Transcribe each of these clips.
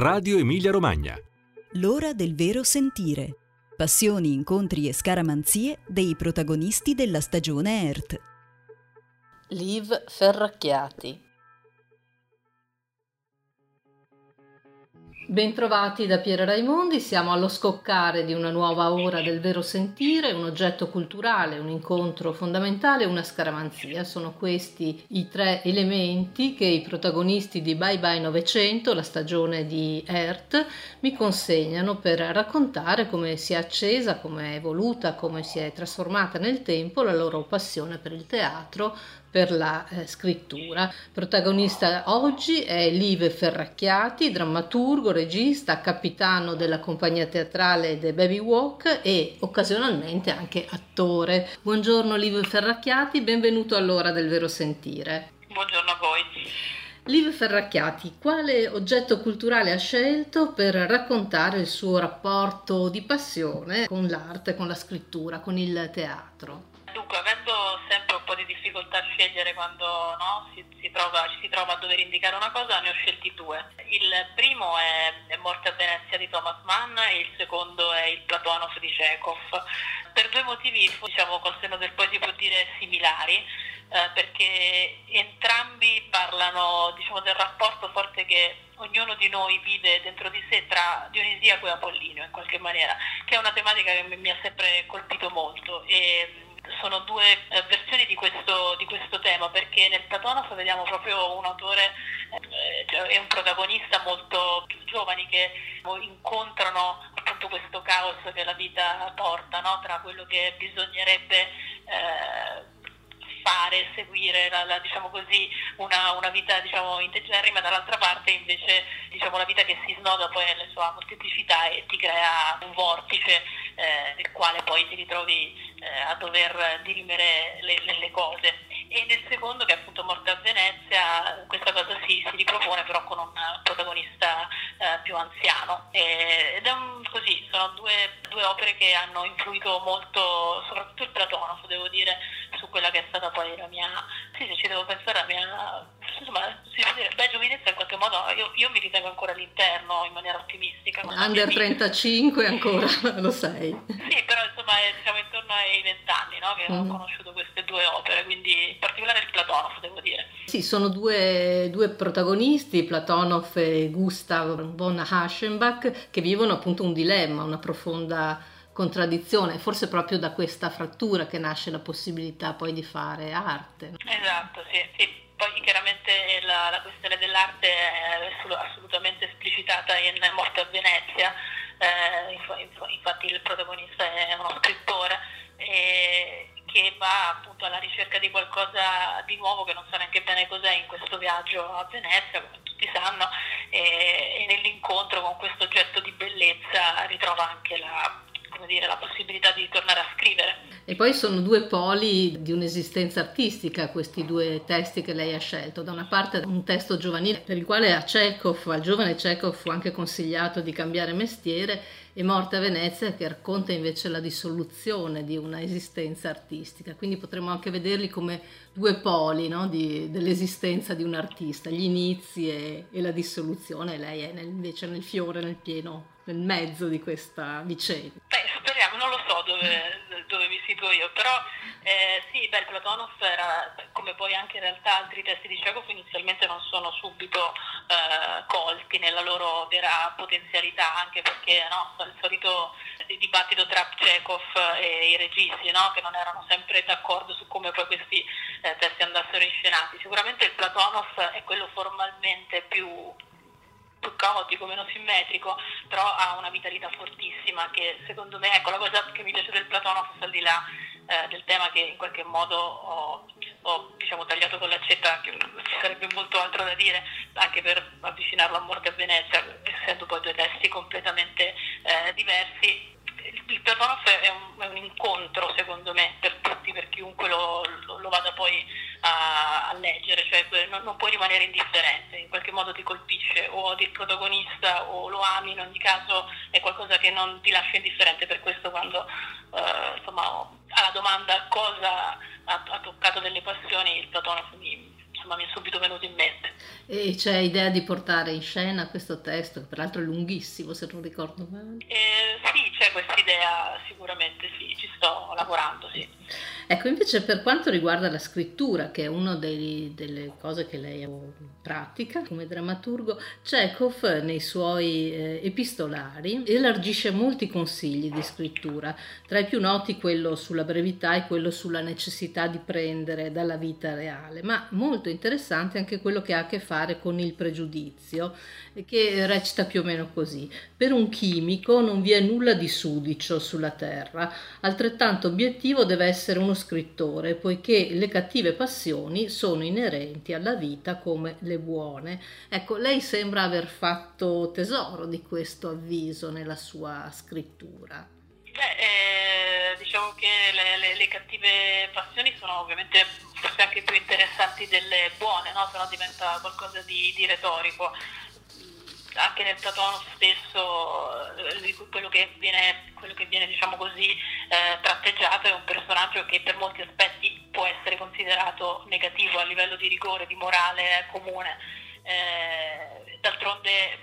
Radio Emilia Romagna. L'ora del vero sentire. Passioni, incontri e scaramanzie dei protagonisti della stagione Earth. Liv Ferracchiati Bentrovati da Piera Raimondi, siamo allo scoccare di una nuova ora del vero sentire, un oggetto culturale, un incontro fondamentale, una scaramanzia. Sono questi i tre elementi che i protagonisti di Bye Bye 900, la stagione di Earth, mi consegnano per raccontare come si è accesa, come è evoluta, come si è trasformata nel tempo la loro passione per il teatro, per la eh, scrittura. Protagonista oggi è Live Ferracchiati, drammaturgo, regista, capitano della compagnia teatrale The Baby Walk e occasionalmente anche attore. Buongiorno Live Ferracchiati, benvenuto all'ora del vero sentire. Buongiorno a voi. Live Ferracchiati, quale oggetto culturale ha scelto per raccontare il suo rapporto di passione con l'arte, con la scrittura, con il teatro? Po' di difficoltà a scegliere quando no, si, si, trova, si trova a dover indicare una cosa, ne ho scelti due. Il primo è, è Morte a Venezia di Thomas Mann e il secondo è Il Platonov di Chekhov. Per due motivi, diciamo, col seno del poi si può dire similari, eh, perché entrambi parlano diciamo, del rapporto forte che ognuno di noi vive dentro di sé tra Dionisiaco e Apollinio in qualche maniera, che è una tematica che mi ha sempre colpito molto. E, sono due eh, versioni di questo, di questo, tema perché nel Platonov vediamo proprio un autore eh, e un protagonista molto più giovani che incontrano appunto questo caos che la vita porta no? tra quello che bisognerebbe eh, fare, seguire la, la, diciamo così, una, una, vita diciamo, integerrima, dall'altra parte invece diciamo, la vita che si snoda poi nelle sue molteplicità e ti crea un vortice eh, nel quale poi ti ritrovi eh, a dover dirimere le, le, cose. E nel secondo, che è appunto Morte a Venezia, questa cosa si, si ripropone però con un protagonista eh, più anziano. E, ed è un, così, sono due, due, opere che hanno influito molto, soprattutto il Platonov, devo dire, su quella che è stata poi la mia, sì, se ci devo pensare, la mia, insomma, si può dire, beh, giovinezza in qualche modo, io, io mi ritengo ancora all'interno in maniera ottimistica. Under 35 ancora lo sei. Sì, però insomma è diciamo, intorno ai vent'anni no, che mm. ho conosciuto queste due opere, quindi in particolare il Platonov, devo dire. Sì, sono due, due protagonisti, Platonov e Gustav von Haschenbach, che vivono appunto un dilemma, una profonda contraddizione, forse proprio da questa frattura che nasce la possibilità poi di fare arte. Esatto, sì, sì. Poi chiaramente la, la, questione dell'arte è assolutamente esplicitata in Morte a Venezia, eh, infatti il protagonista è uno scrittore e, che va appunto alla ricerca di qualcosa di nuovo che non sa neanche bene cos'è in questo viaggio a Venezia, come tutti sanno, e, e nell'incontro con questo oggetto di bellezza ritrova anche la dire, la possibilità di tornare a scrivere. E poi sono due poli di un'esistenza artistica, questi due testi che lei ha scelto. Da una parte un testo giovanile per il quale a Chekhov, al giovane Chekhov, fu anche consigliato di cambiare mestiere, e Morte a Venezia che racconta invece la dissoluzione di una esistenza artistica. Quindi potremmo anche vederli come due poli no? di, dell'esistenza di un artista, gli inizi e, e la dissoluzione. Lei è nel, invece nel fiore, nel pieno, nel mezzo di questa vicenda. Beh, non lo so dove, dove mi situo io, però eh, sì, beh, Platonov era, come poi anche in realtà altri testi di Chekhov inizialmente non sono subito eh, colti nella loro vera potenzialità, anche perché no, il solito dibattito tra Chekhov e i registi, no, che non erano sempre d'accordo su come poi questi eh, testi andassero inscenati. Sicuramente il Platonov è quello formalmente più più caotico, meno simmetrico, però ha una vitalità fortissima che secondo me, ecco la cosa che mi piace del Platonov, al di là eh, del tema che in qualche modo ho, ho diciamo, tagliato con l'accetta, che ci sarebbe molto altro da dire, anche per avvicinarlo a Morte a Venezia, essendo poi due testi completamente eh, diversi. Il, il Platonov è è un, incontro, secondo me, per tutti, per chiunque lo, lo, lo vada poi a, a leggere, cioè non, non, puoi rimanere indifferente, in qualche modo ti colpisce o odi il protagonista o lo ami, in ogni caso è qualcosa che non ti lascia indifferente, per questo quando eh, insomma, alla domanda cosa ha, ha, toccato delle passioni il Platone mi, insomma mi è subito venuto in mente. E c'è idea di portare in scena questo testo, che peraltro è lunghissimo se non ricordo male? Eh, sì, c'è questa idea, sicuramente sì, ci sto lavorando, sì. Ecco, invece per quanto riguarda la scrittura, che è una delle cose che lei pratica come drammaturgo, Chekhov nei suoi eh, epistolari elargisce molti consigli di scrittura, tra i più noti quello sulla brevità e quello sulla necessità di prendere dalla vita reale, ma molto interessante anche quello che ha a che fare con il pregiudizio, che recita più o meno così. Per un chimico non vi è nulla di sudicio sulla terra, altrettanto obiettivo deve essere uno scrittore, poiché le cattive passioni sono inerenti alla vita come le buone. Ecco, lei sembra aver fatto tesoro di questo avviso nella sua scrittura. Beh, eh, diciamo che le, le, le, cattive passioni sono ovviamente forse anche più interessanti delle buone, no? se no diventa qualcosa di, di retorico anche nel Platone stesso eh, quello che viene, quello che viene diciamo così, eh, tratteggiato è un personaggio che per molti aspetti può essere considerato negativo a livello di rigore, di morale comune. Eh, d'altronde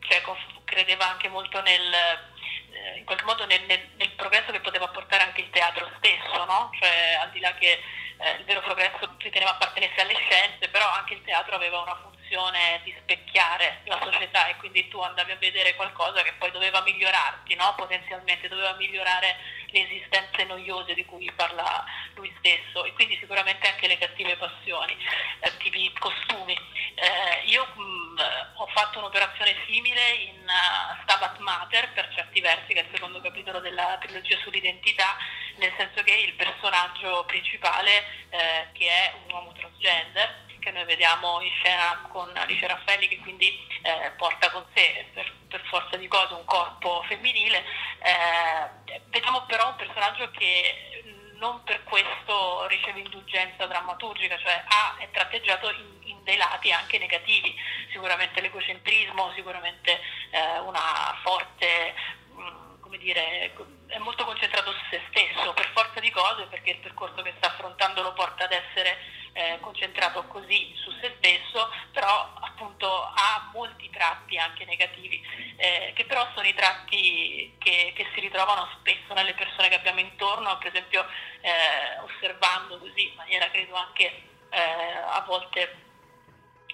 Chekhov credeva anche molto nel, eh, in qualche modo nel, nel, nel, progresso che poteva portare anche il teatro stesso, no? cioè al di là che eh, il vero progresso riteneva appartenesse alle scienze, però anche il teatro aveva una funzione funzione di specchiare la società e quindi tu andavi a vedere qualcosa che poi doveva migliorarti, no? potenzialmente doveva migliorare le esistenze noiose di cui parla lui stesso e quindi sicuramente anche le cattive passioni, cattivi costumi. Eh, io mh, mm, ho fatto un'operazione simile in uh, Stabat Mater per certi versi, che è il secondo capitolo della trilogia sull'identità, nel senso che il personaggio principale, eh, che è un uomo transgender, che noi vediamo in scena con Alice Raffelli che quindi eh, porta con sé per, per, forza di cose un corpo femminile, eh, vediamo però un personaggio che non per questo riceve indulgenza drammaturgica, cioè ha, è tratteggiato in, in, dei lati anche negativi, sicuramente l'egocentrismo, sicuramente eh, una forte mm, come dire, è molto concentrato su se stesso per forza di cose perché il percorso che sta affrontando lo porta ad essere eh, concentrato così su se stesso, però appunto ha molti tratti anche negativi, eh, che però sono i tratti che, che, si ritrovano spesso nelle persone che abbiamo intorno, per esempio eh, osservando così in maniera credo anche eh, a volte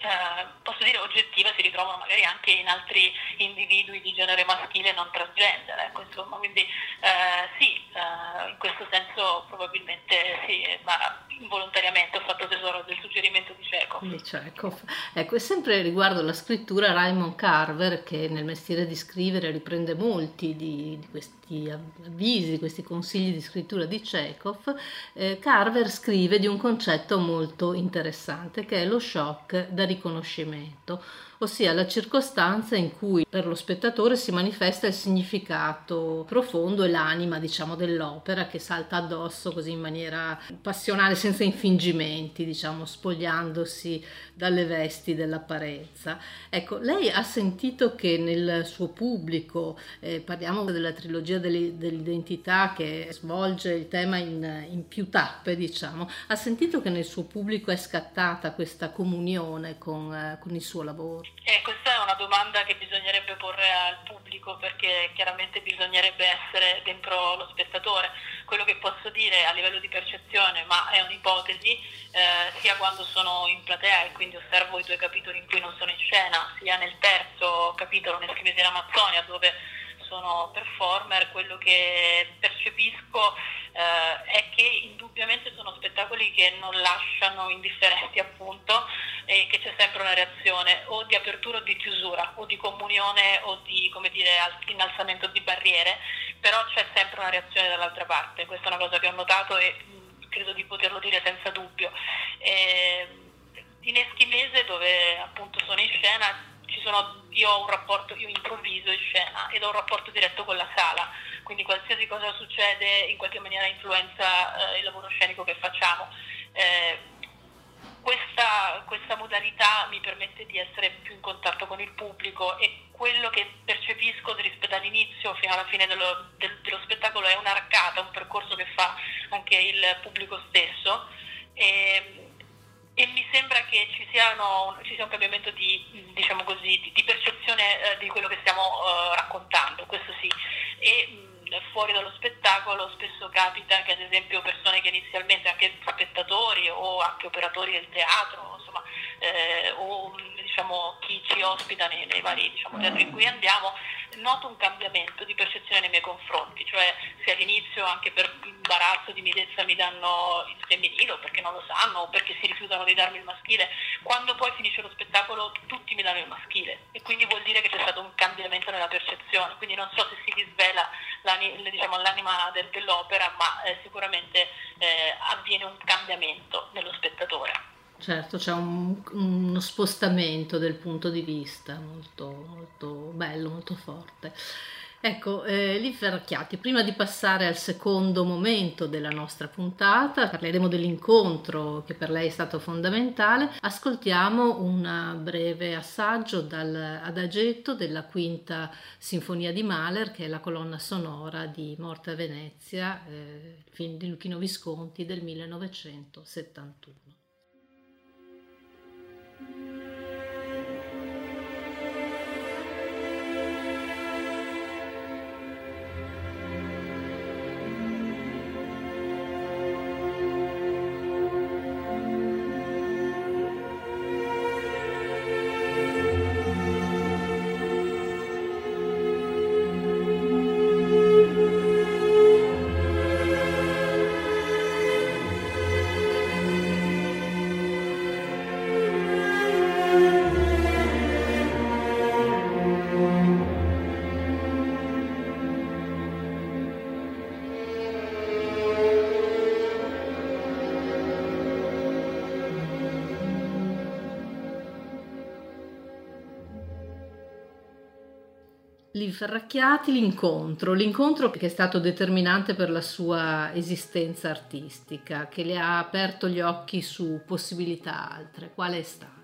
eh, posso dire oggettiva si ritrovano magari anche in altri individui di genere maschile non transgender, ecco, insomma, quindi eh, sì, eh, in questo senso probabilmente sì, ma involontariamente ho fatto tesoro del suggerimento di Chekhov. Di Chekhov. Ecco, e sempre riguardo la scrittura, Raymond Carver, che nel mestiere di scrivere riprende molti di, di questi avvisi, questi consigli di scrittura di Chekhov, eh, Carver scrive di un concetto molto interessante che è lo shock da riconoscimento ossia la circostanza in cui per lo spettatore si manifesta il significato profondo e l'anima, diciamo, dell'opera che salta addosso così in maniera passionale, senza infingimenti, diciamo, spogliandosi dalle vesti dell'apparenza. Ecco, lei ha sentito che nel suo pubblico, eh, parliamo della trilogia dell'identità che svolge il tema in, in più tappe, diciamo, ha sentito che nel suo pubblico è scattata questa comunione con, eh, con il suo lavoro? Eh, questa è una domanda che bisognerebbe porre al pubblico perché chiaramente bisognerebbe essere dentro lo spettatore. Quello che posso dire a livello di percezione, ma è un'ipotesi, eh, sia quando sono in platea e quindi osservo i due capitoli in cui non sono in scena, sia nel terzo capitolo, nel Schimesi dell'Amazzonia, dove sono performer, quello che percepisco eh, è che indubbiamente sono spettacoli che non lasciano indifferenti appunto e che c'è sempre una reazione o di apertura o di chiusura o di comunione o di come dire innalzamento di barriere, però c'è sempre una reazione dall'altra parte, questa è una cosa che ho notato e mh, credo di poterlo dire senza dubbio. E, in Eschimese dove appunto sono in scena sono, io ho un rapporto, io improvviso in scena ed ho un rapporto diretto con la sala, quindi qualsiasi cosa succede in qualche maniera influenza eh, il lavoro scenico che facciamo. Eh, questa, questa, modalità mi permette di essere più in contatto con il pubblico e quello che percepisco rispetto all'inizio fino alla fine dello, del, dello spettacolo è un'arcata, un percorso che fa anche il pubblico stesso. E, e mi sembra che ci, siano, ci sia un cambiamento di, diciamo così, di, di percezione eh, di quello che stiamo eh, raccontando, questo sì. E, mh, fuori dallo spettacolo spesso capita che ad esempio persone che inizialmente, anche spettatori o anche operatori del teatro, insomma, eh, o diciamo, chi ci ospita nei, nei vari diciamo, teatri in cui andiamo, noto un cambiamento di percezione nei miei confronti, cioè se all'inizio anche per imbarazzo, timidezza mi danno il femminile o perché non lo sanno o perché si rifiutano di darmi il maschile, quando poi finisce lo spettacolo tutti mi danno il maschile e quindi vuol dire che c'è stato un cambiamento nella percezione, quindi non so se si risvela l'anima, diciamo, l'anima del, dell'opera, ma eh, sicuramente eh, avviene un cambiamento nello spettatore. Certo, c'è un, uno spostamento del punto di vista molto, molto bello, molto forte. Ecco, eh, Liv Verracchiati, prima di passare al secondo momento della nostra puntata, parleremo dell'incontro che per lei è stato fondamentale, ascoltiamo un breve assaggio dal adagetto della quinta sinfonia di Mahler, che è la colonna sonora di Morte a Venezia, eh, film di Luchino Visconti del 1971. Ferracchiati l'incontro, l'incontro che è stato determinante per la sua esistenza artistica, che le ha aperto gli occhi su possibilità altre. Quale è stato?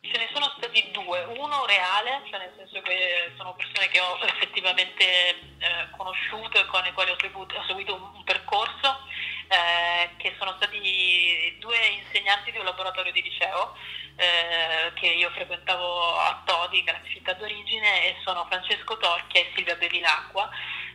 Ce ne sono stati due, uno reale, cioè nel senso che sono persone che ho effettivamente eh, conosciuto e con le quali ho seguito, ho seguito un, un, percorso, eh, che sono stati due insegnanti di un laboratorio di liceo eh, che io frequentavo a Todi, che città d'origine, e sono Francesco Torchia e Silvia Bevilacqua,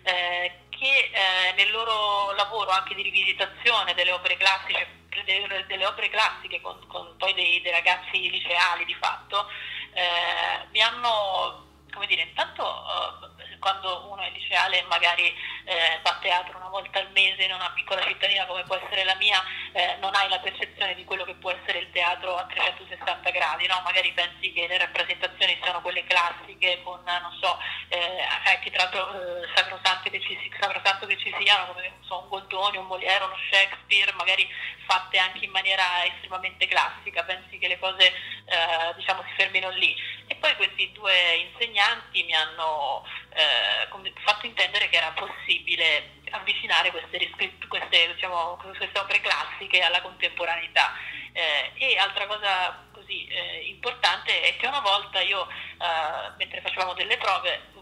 eh, che eh, nel loro lavoro anche di rivisitazione delle opere classiche, delle, delle opere classiche con, con poi dei, dei, ragazzi liceali di fatto, eh, mi hanno, come dire, intanto eh, quando uno è liceale magari eh, fa teatro una volta al mese in una piccola cittadina come può essere la mia, eh, non hai la percezione di quello che può essere il teatro a 360 gradi, no? magari pensi che le rappresentazioni siano quelle classiche con, non so, eh, anche tra l'altro eh, sacrosanto che ci, che ci siano, come so, un Goldoni, un Molière, uno Shakespeare, magari fatte anche in maniera estremamente classica, pensi che le cose eh, diciamo si fermino lì. E poi questi due insegnanti mi hanno eh, fatto intendere che era possibile avvicinare queste, queste, diciamo, queste opere classiche alla contemporaneità. Eh, e altra cosa così eh, importante è che una volta io, eh, mentre facevamo delle prove,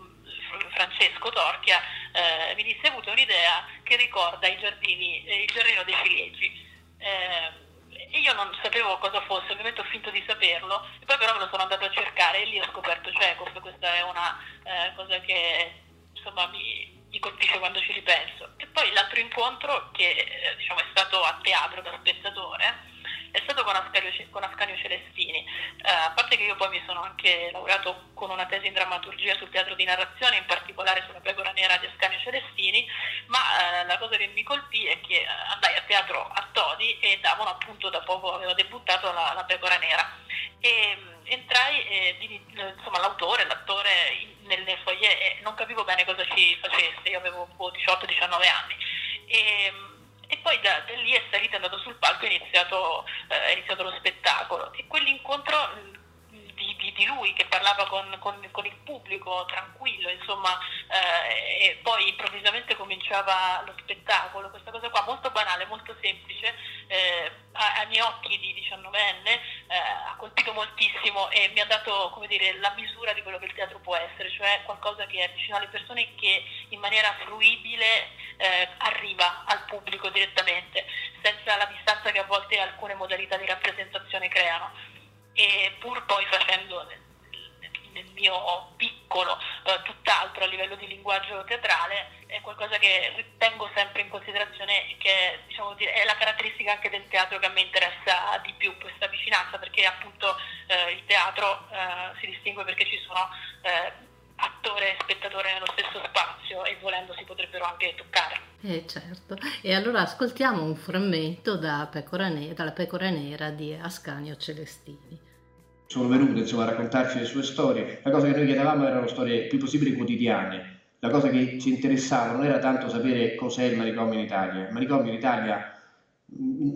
Francesco Torchia eh, mi disse avuto un'idea che ricorda giardini, eh, il giardino dei ciliegi. Eh, e io non sapevo cosa fosse, ovviamente ho finto di saperlo, poi però me lo sono andato a cercare e lì ho scoperto Chekhov, questa è una cosa che insomma mi, mi colpisce quando ci ripenso. E poi l'altro incontro che eh, diciamo, è stato a teatro da spettatore è stato con Ascanio, con Ascanio Celestini. Eh, a parte che io poi mi sono anche laureato con una tesi in drammaturgia sul teatro di narrazione, in particolare sulla pecora nera di Ascanio Celestini, ma eh, la cosa che mi colpì è che andai a teatro a Todi e davano appunto da poco aveva debuttato la, la pecora nera. E, mm, entrai e insomma, l'autore, l'attore nel, nel foyer e non capivo bene cosa ci facesse, io avevo 18-19 anni. E, e poi da, da, lì è salito, è andato sul palco e è iniziato, eh, è iniziato lo spettacolo. E quell'incontro di, di, di, lui che parlava con, con, con, il pubblico tranquillo, insomma, eh, e poi improvvisamente cominciava lo spettacolo, questa cosa qua molto banale, molto semplice, eh, ai miei occhi di diciannovenne eh, ha colpito moltissimo e mi ha dato dire, la misura di quello che il teatro può essere, cioè qualcosa che è vicino alle persone e che in maniera fruibile eh, arriva al pubblico direttamente senza la distanza che a volte alcune modalità di rappresentazione creano. E pur poi facendo nel mio piccolo eh, tutt'altro a livello di linguaggio teatrale è qualcosa che tengo sempre in considerazione che diciamo, è la caratteristica anche del teatro che a me interessa di più questa vicinanza perché appunto eh, il teatro eh, si distingue perché ci sono eh, attore e spettatore nello stesso spazio e volendo si potrebbero anche toccare. Eh certo, e allora ascoltiamo un frammento da Pecora ne- dalla Pecora Nera di Ascanio Celestini sono venute insomma, a raccontarci le sue storie. La cosa che noi chiedevamo erano storie più possibili quotidiane. La cosa che ci interessava non era tanto sapere cos'è il manicomio in Italia. Il manicomio in Italia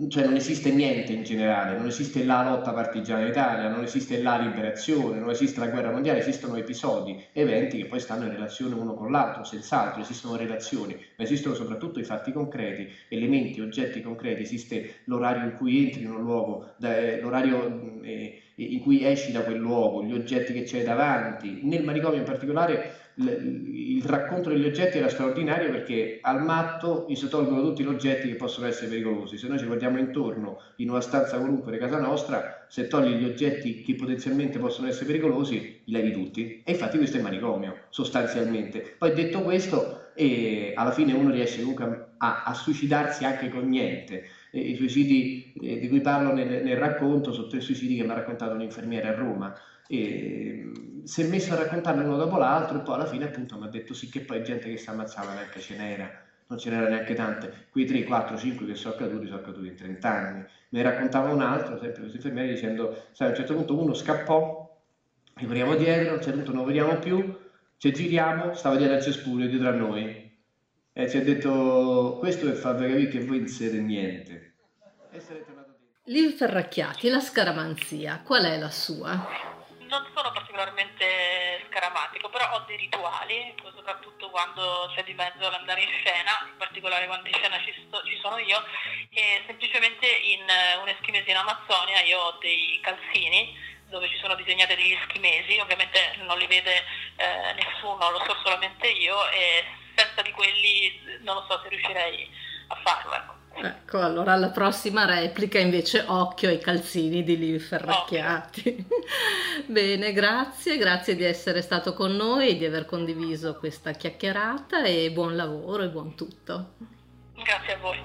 cioè non esiste niente in generale, non esiste la lotta partigiana in Italia, non esiste la liberazione, non esiste la guerra mondiale, esistono episodi, eventi che poi stanno in relazione uno con l'altro, senz'altro esistono relazioni, ma esistono soprattutto i fatti concreti, elementi, oggetti concreti, esiste l'orario in cui entri in un luogo, eh, l'orario mm, eh, in cui esci da quel luogo, gli oggetti che c'hai davanti. Nel manicomio in particolare il racconto degli oggetti era straordinario perché al matto gli si tolgono tutti gli oggetti che possono essere pericolosi. Se noi ci guardiamo intorno in una stanza qualunque di casa nostra, se togli gli oggetti che potenzialmente possono essere pericolosi, li levi tutti. E infatti questo è il manicomio, sostanzialmente. Poi detto questo, eh, alla fine uno riesce comunque a, a suicidarsi anche con niente i suicidi eh, di cui parlo nel, nel, racconto sono tre suicidi che mi ha raccontato un infermiere a Roma. E si è messo a raccontarne uno dopo l'altro e poi alla fine appunto mi ha detto sì che poi gente che si ammazzava neanche ce n'era, non ce n'era neanche tante. Quei 3, 4, 5 che sono accaduti sono accaduti in 30 anni. Me ne raccontava un altro, sempre questo infermiere, dicendo, sai, a un certo punto uno scappò, riveniamo dietro, a un certo punto non vediamo più, ci giriamo, stava dietro al cespuglio, dietro a noi e ci ha detto questo per farvi capire che voi non siete niente. E sarete tornato Liv Ferracchiati, la scaramanzia, qual è la sua? Sono particolarmente scaramatico, però ho dei rituali, soprattutto quando c'è di mezzo l'andare in scena, in particolare quando in scena ci, sto, ci sono io, e semplicemente in eh, un eschimese in Amazzonia io ho dei calzini dove ci sono disegnate degli eschimesi, ovviamente non li vede eh, nessuno, lo so solamente io e senza di quelli non lo so se riuscirei a farlo. Ecco. Ecco, allora alla prossima replica invece occhio ai calzini di Livi Ferracchiati. Bene, grazie, grazie di essere stato con noi, di aver condiviso questa chiacchierata e buon lavoro e buon tutto. Grazie a voi.